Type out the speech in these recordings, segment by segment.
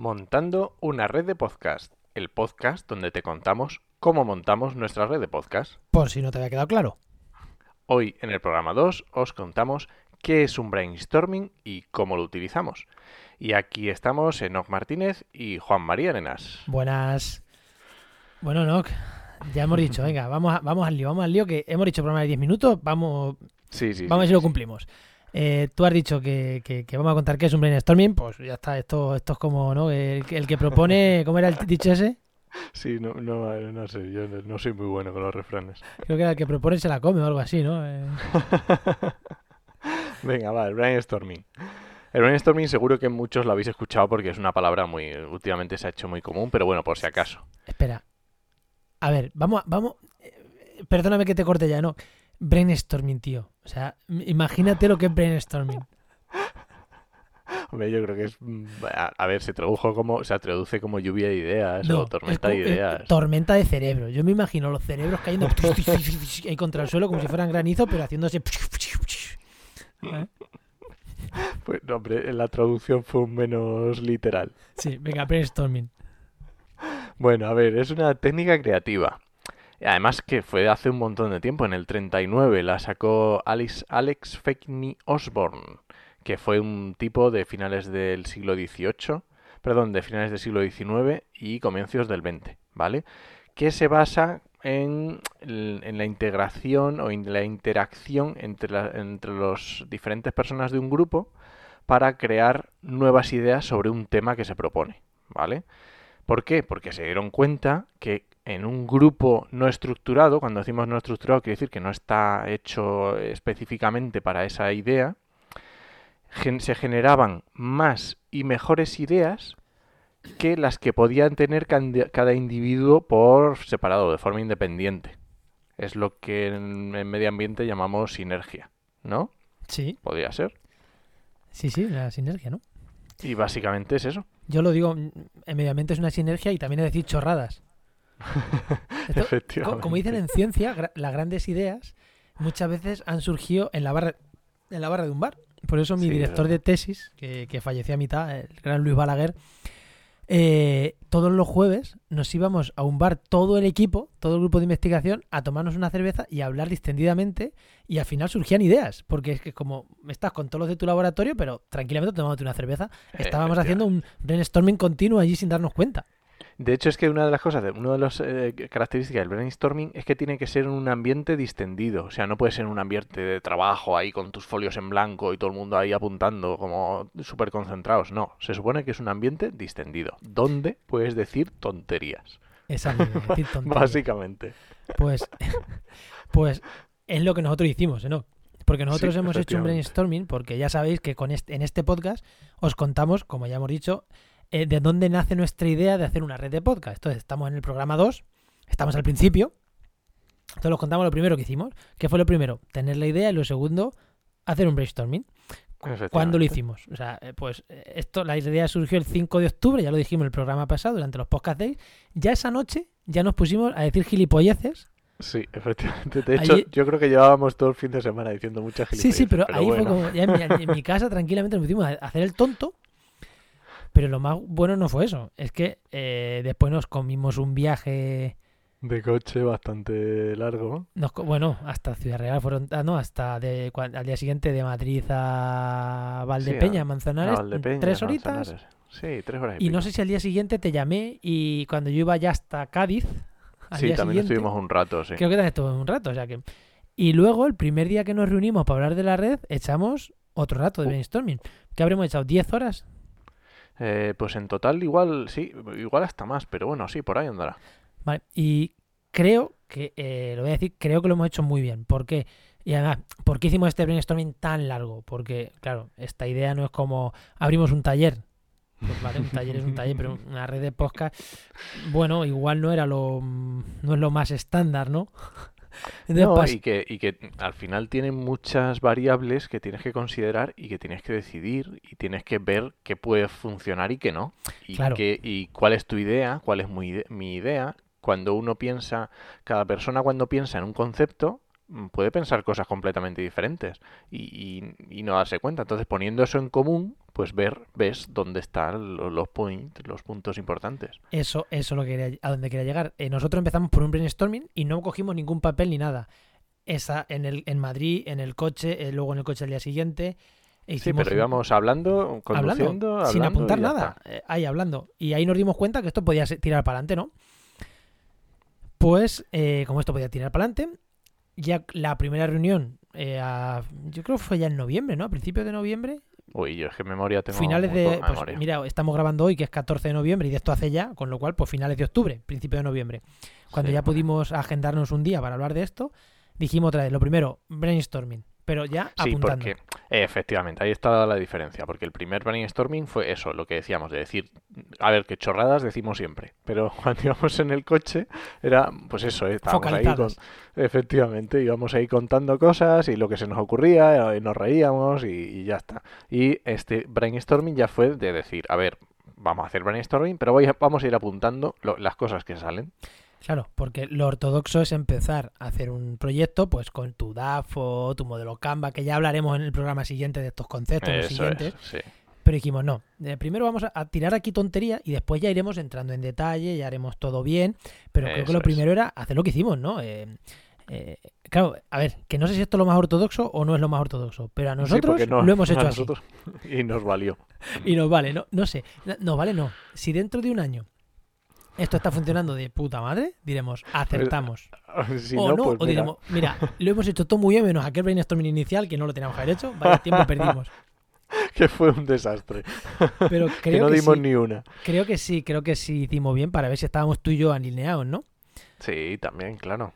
Montando una red de podcast, el podcast donde te contamos cómo montamos nuestra red de podcast. Por si no te había quedado claro. Hoy en el programa 2 os contamos qué es un brainstorming y cómo lo utilizamos. Y aquí estamos Enoch Martínez y Juan María Arenas. Buenas. Bueno, Enoch, ya hemos dicho, venga, vamos, a- vamos al lío, vamos al lío, que hemos dicho programa de 10 minutos, vamos, Sí, sí. vamos a ver sí, si lo sí. cumplimos. Eh, tú has dicho que, que- que vamos a contar qué es un brainstorming, pues ya está, esto, esto es como, ¿no? El, que- el que propone, ¿cómo era el dicho ese? Sí, no, no, no sé, yo no, no soy muy bueno con los refranes. Creo que era el que propone se la come o algo así, ¿no? Eh, Venga, va, el brainstorming. El brainstorming seguro que muchos lo habéis escuchado porque es una palabra muy últimamente se ha hecho muy común, pero bueno, por si acaso. espera. A ver, vamos, a- vamos. eh, Perdóname que te corte ya, ¿no? Brainstorming, tío. O sea, imagínate lo que es brainstorming. Hombre, yo creo que es mm, a, a ver, se tradujo como se traduce como lluvia de ideas No, o tormenta es de es ideas. tormenta de cerebro. Yo me imagino los cerebros cayendo ahí contra el suelo como si fueran granizo, pero haciéndose. ¿Eh? Pues no, hombre, la traducción fue un menos literal. Sí, venga, brainstorming. Bueno, a ver, es una técnica creativa. Además que fue hace un montón de tiempo, en el 39 la sacó Alex, Alex Feckney Osborne, que fue un tipo de finales del siglo XVIII, perdón, de finales del siglo XIX y comienzos del XX, ¿vale? Que se basa en, en la integración o en la interacción entre, entre las diferentes personas de un grupo para crear nuevas ideas sobre un tema que se propone, ¿vale? ¿Por qué? Porque se dieron cuenta que en un grupo no estructurado, cuando decimos no estructurado, quiere decir que no está hecho específicamente para esa idea, gen- se generaban más y mejores ideas que las que podían tener cada individuo por separado, de forma independiente. Es lo que en, en medio ambiente llamamos sinergia, ¿no? Sí, Podría ser. sí, sí, la sinergia, ¿no? Y básicamente es eso. Yo lo digo, en medio ambiente es una sinergia y también es decir chorradas. Esto, co- Efectivamente. como dicen en ciencia, las grandes ideas muchas veces han surgido en la barra, en la barra de un bar. Por eso mi Sí, director de tesis, que, que falleció a mitad, el gran Luis Balaguer, eh, todos los jueves nos íbamos a un bar, todo el equipo, todo el grupo de investigación, a tomarnos una cerveza y a hablar distendidamente y al final surgían ideas, porque es que como estás con todos los de tu laboratorio, pero tranquilamente tomándote una cerveza, estábamos haciendo un brainstorming continuo allí sin darnos cuenta. De hecho, es que una de las cosas, una de las eh, características del brainstorming es que tiene que ser en un ambiente distendido. O sea, no puede ser un ambiente de trabajo ahí con tus folios en blanco y todo el mundo ahí apuntando como súper concentrados. No, se supone que es un ambiente distendido, donde puedes decir tonterías, es decir tonterías. básicamente. Pues, pues es lo que nosotros hicimos, ¿no? Porque nosotros Sí, hemos hecho un brainstorming, porque ya sabéis que con este, en este podcast os contamos, como ya hemos dicho, eh, de dónde nace nuestra idea de hacer una red de podcast. Entonces, estamos en el programa 2, estamos al principio. Entonces, os contamos lo primero que hicimos. ¿Qué fue lo primero? Tener la idea y lo segundo, hacer un brainstorming. ¿Cuándo lo hicimos? O sea, eh, pues eh, esto, la idea surgió el 5 de octubre, ya lo dijimos en el programa pasado, durante los podcast days. Ya esa noche ya nos pusimos a decir gilipolleces Sí, efectivamente. De hecho, Allí- yo creo que llevábamos todo el fin de semana diciendo muchas Sí, sí, pero, gilipolleces, ahí bueno. fue como, ya en mi, en mi casa tranquilamente nos pusimos a hacer el tonto, pero lo más bueno no fue eso, es que eh, después nos comimos un viaje, De coche bastante largo. nos bueno, hasta Ciudad Real, fueron, ah, no, hasta de, al día siguiente de Madrid a Valdepeña, a- Manzanares, a Valdepeñas, tres horitas, Manzanares. Sí, tres horas y, y no sé si al día siguiente te llamé y cuando yo iba ya hasta Cádiz, al Sí, día también estuvimos un rato, sí. creo que también estuve un rato, o sea que... Y luego, el primer día que nos reunimos para hablar de la red, echamos otro rato de Uh. brainstorming. ¿Qué habremos echado? ¿10 horas? Eh, pues en total igual, sí, igual hasta más, pero bueno, sí, por ahí andará. Vale, y creo que, eh, lo voy a decir, creo que lo hemos hecho muy bien. ¿Por qué? Y además, ¿por qué hicimos este brainstorming tan largo? Porque, claro, esta idea no es como abrimos un taller. Pues vale, un taller es un taller, pero una red de podcast, bueno, igual no era lo, no es lo más estándar, ¿no? Entonces, No, pas- y que, y que al final tiene muchas variables que tienes que considerar y que tienes que decidir y tienes que ver qué puede funcionar y qué no. Y, Claro. y cuál es tu idea, cuál es mi, ide- mi idea. Cuando uno piensa, cada persona cuando piensa en un concepto, puede pensar cosas completamente diferentes y, y, no darse cuenta. Entonces, poniendo eso en común, pues ver, ves dónde están los, los los puntos importantes. Eso, eso es lo que a donde quería llegar. Eh, nosotros empezamos por un brainstorming y no cogimos ningún papel ni nada. Esa en, el, en Madrid, en el coche, eh, luego en el coche al día siguiente. sí, pero íbamos hablando, conduciendo, hablando, sin apuntar nada, eh, ahí hablando. Y ahí nos dimos cuenta que esto podía tirar para adelante, ¿no? Pues, como esto podía tirar para adelante, ya la primera reunión, yo creo que fue ya en noviembre, ¿no? A principios de noviembre, Uy, yo es que memoria tengo. Finales de. Pues, mira, estamos grabando hoy, que es 14 de noviembre, y de esto hace ya, con lo cual, pues finales de octubre, principio de noviembre. Cuando ya pudimos agendarnos un día para hablar de esto, dijimos otra vez, lo primero, brainstorming pero ya sí, porque efectivamente, ahí está la diferencia, porque el primer brainstorming fue eso, lo que decíamos, de decir, a ver, qué chorradas decimos siempre, pero cuando íbamos en el coche era, pues eso, ¿eh? estábamos ahí con, efectivamente, íbamos ahí contando cosas y lo que se nos ocurría, y nos reíamos y, ya está. Y este brainstorming ya fue de decir, a ver, vamos a hacer brainstorming, pero vamos a ir apuntando las cosas que salen. Claro, porque lo ortodoxo es empezar a hacer un proyecto pues con tu DAFO, tu modelo Canva, que ya hablaremos en el programa siguiente de estos conceptos, los siguientes. Pero dijimos, no, eh, primero vamos a, tirar aquí tontería y después ya iremos entrando en detalle, ya haremos todo bien. Pero creo que lo primero era hacer lo que hicimos, ¿no? Eh, eh, claro, a ver, que no sé si esto es lo más ortodoxo o no es lo más ortodoxo, pero a nosotros lo hemos hecho así. Y nos valió. y nos vale, no, no sé, no vale, no. Si dentro de un año esto está funcionando de puta madre, diremos, acertamos. o no, pues o diremos, mira, lo hemos hecho todo muy bien, menos aquel brainstorming inicial que no lo teníamos que haber hecho, vaya tiempo perdimos. que fue un desastre. Pero creo que no dimos ni una. Creo que sí, creo que sí hicimos bien para ver si estábamos tú y yo alineados, ¿no? Sí, también, claro.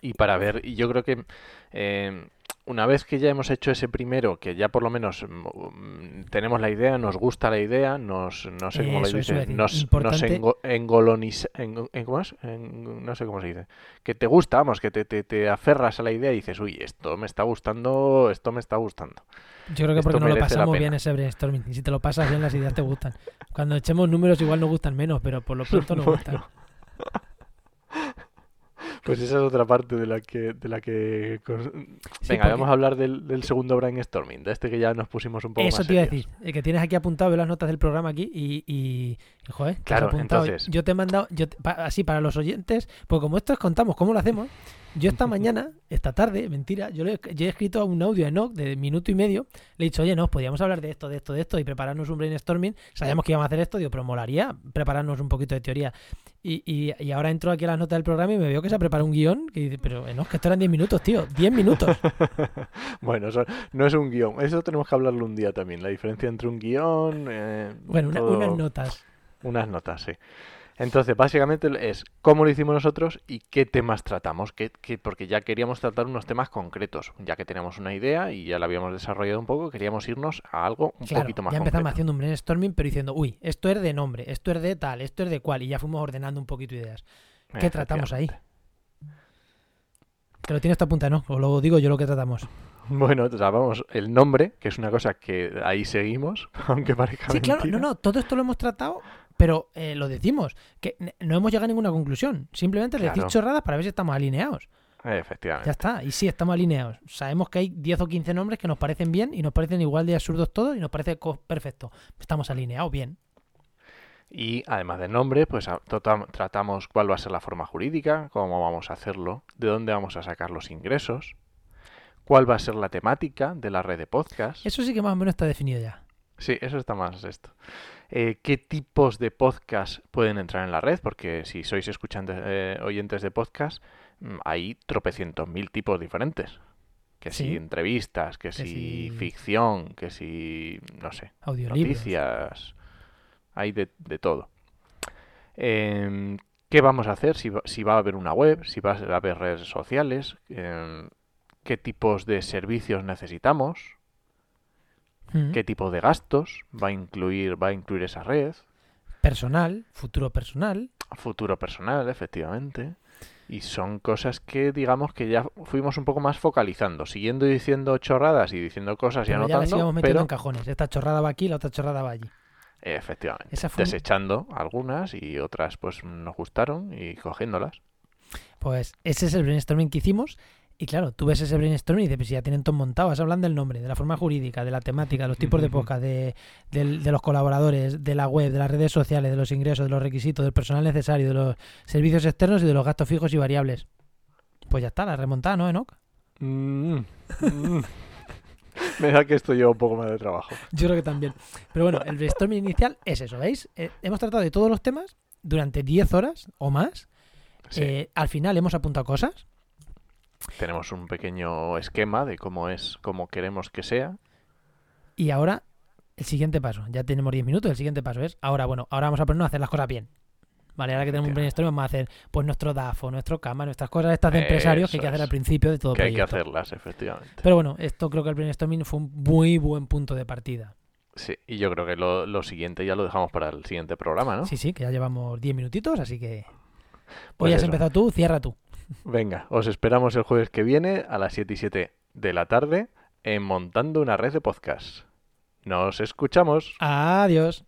Y para ver, y yo creo que eh, una vez que ya hemos hecho ese primero, que ya por lo menos mm, tenemos la idea, nos gusta la idea, nos, no sé cómo le dice, nos, nos engoloniza, ¿cómo es? no sé cómo se dice, que te gusta, vamos, que te, te, aferras a la idea y dices, uy, esto me está gustando, esto me está gustando. Yo creo que porque no lo pasamos bien ese brainstorming, y si te lo pasas bien las ideas te gustan. Cuando echemos números igual nos gustan menos, pero por lo pronto nos gustan. Pues esa es otra parte de la que... De la que... Venga, vamos a hablar del, segundo brainstorming, de este que ya nos pusimos un poco Eso te iba a decir, el que tienes aquí apuntado las notas del programa aquí y... y joder, claro, entonces... Yo te he mandado, yo así para los oyentes, pues como esto es contamos cómo lo hacemos, yo esta mañana, esta tarde, mentira, yo, le, he escrito un audio a Enoch de minuto y medio. Le he dicho, oye, no, podríamos hablar de esto, de esto, de esto y prepararnos un brainstorming. Sabíamos que íbamos a hacer esto, digo, pero molaría prepararnos un poquito de teoría. Y, y, ahora entro aquí a las notas del programa y me veo que se ha preparado un guion. Que dice, pero Enoch, que esto eran 10 minutos, tío, 10 minutos. bueno, eso no es un guion. Eso tenemos que hablarlo un día también. La diferencia entre un guion. Eh, bueno, unas notas. Unas notas, sí. Entonces, básicamente es cómo lo hicimos nosotros y qué temas tratamos, ¿Qué, porque ya queríamos tratar unos temas concretos, ya que teníamos una idea y ya la habíamos desarrollado un poco, queríamos irnos a algo un poquito más ya empezamos haciendo un brainstorming, pero diciendo, uy, esto es de nombre, esto es de tal, esto es de cual, y ya fuimos ordenando un poquito ideas. ¿Qué tratamos ahí? Que lo tienes esta punta, ¿no? O lo digo yo lo que tratamos. Bueno, tratamos el nombre, que es una cosa que ahí seguimos, aunque parezca Sí, claro, no, no, todo esto lo hemos tratado pero eh, lo decimos, que no hemos llegado a ninguna conclusión. Simplemente decir chorradas para ver si estamos alineados. Efectivamente. Ya está, y sí, estamos alineados. Sabemos que hay 10 o 15 nombres que nos parecen bien y nos parecen igual de absurdos todos y nos parece perfecto. Estamos alineados bien. Y además del nombre, pues tratamos cuál va a ser la forma jurídica, cómo vamos a hacerlo, de dónde vamos a sacar los ingresos, cuál va a ser la temática de la red de podcast. Eso sí que más o menos está definido ya. Sí, eso está más esto. Eh, qué tipos de podcast pueden entrar en la red, porque si sois escuchantes, eh, oyentes de podcast, mm, hay tropecientos mil tipos diferentes. Que si entrevistas, que, si, ficción, que si, no sé, noticias, hay de, todo. Em, ¿Qué vamos a hacer? Si va, si va, a haber una web, si va a haber redes sociales, em, qué tipos de servicios necesitamos, qué tipo de gastos va a incluir, va a incluir esa red. Personal, futuro personal. Futuro personal, efectivamente. Y son cosas que, digamos, que ya fuimos un poco más focalizando, siguiendo diciendo chorradas y diciendo cosas y anotando. Ya las metiendo en cajones. Esta chorrada va aquí, la otra chorrada va allí. Efectivamente. Desechando algunas y otras, pues nos gustaron y cogiéndolas. Pues ese es el brainstorming que hicimos. Y claro, tú ves ese brainstorming y dices, pues si ya tienen todo montado, vas hablando del nombre, de la forma jurídica, de la temática, de los tipos de podcast, de, del- de los colaboradores, de la web, de las redes sociales, de los ingresos, de los requisitos, del personal necesario, de los servicios externos y de los gastos fijos y variables. Pues ya está, la remontada, ¿no, Enoch? Mm, mm. Me da que esto lleva un poco más de trabajo. Yo creo que también. Pero bueno, el brainstorming inicial es eso, ¿veis? Eh, hemos tratado de todos los temas durante 10 horas o más. Sí, Eh, al final hemos apuntado cosas. Tenemos un pequeño esquema de cómo es, cómo queremos que sea. Y ahora, el siguiente paso. Ya tenemos 10 minutos. El siguiente paso es, ahora, bueno, ahora vamos a ponernos a hacer las cosas bien. Vale, ahora que tenemos un brainstorming, vamos a hacer pues nuestro DAFO, nuestro cama, nuestras cosas estas de empresarios que hay que hacer al principio de todo que hay que hacerlas, efectivamente. Pero bueno, esto creo que el brainstorming fue un muy buen punto de partida. Sí, y yo creo que lo, lo siguiente ya lo dejamos para el siguiente programa, ¿no? Sí, sí, que ya llevamos 10 minutitos, así que... Pues Hoy has eso. empezado tú, cierra tú. Venga, os esperamos el jueves que viene a las 7 y 7 de la tarde en Montando una red de podcast. Nos escuchamos. Adiós.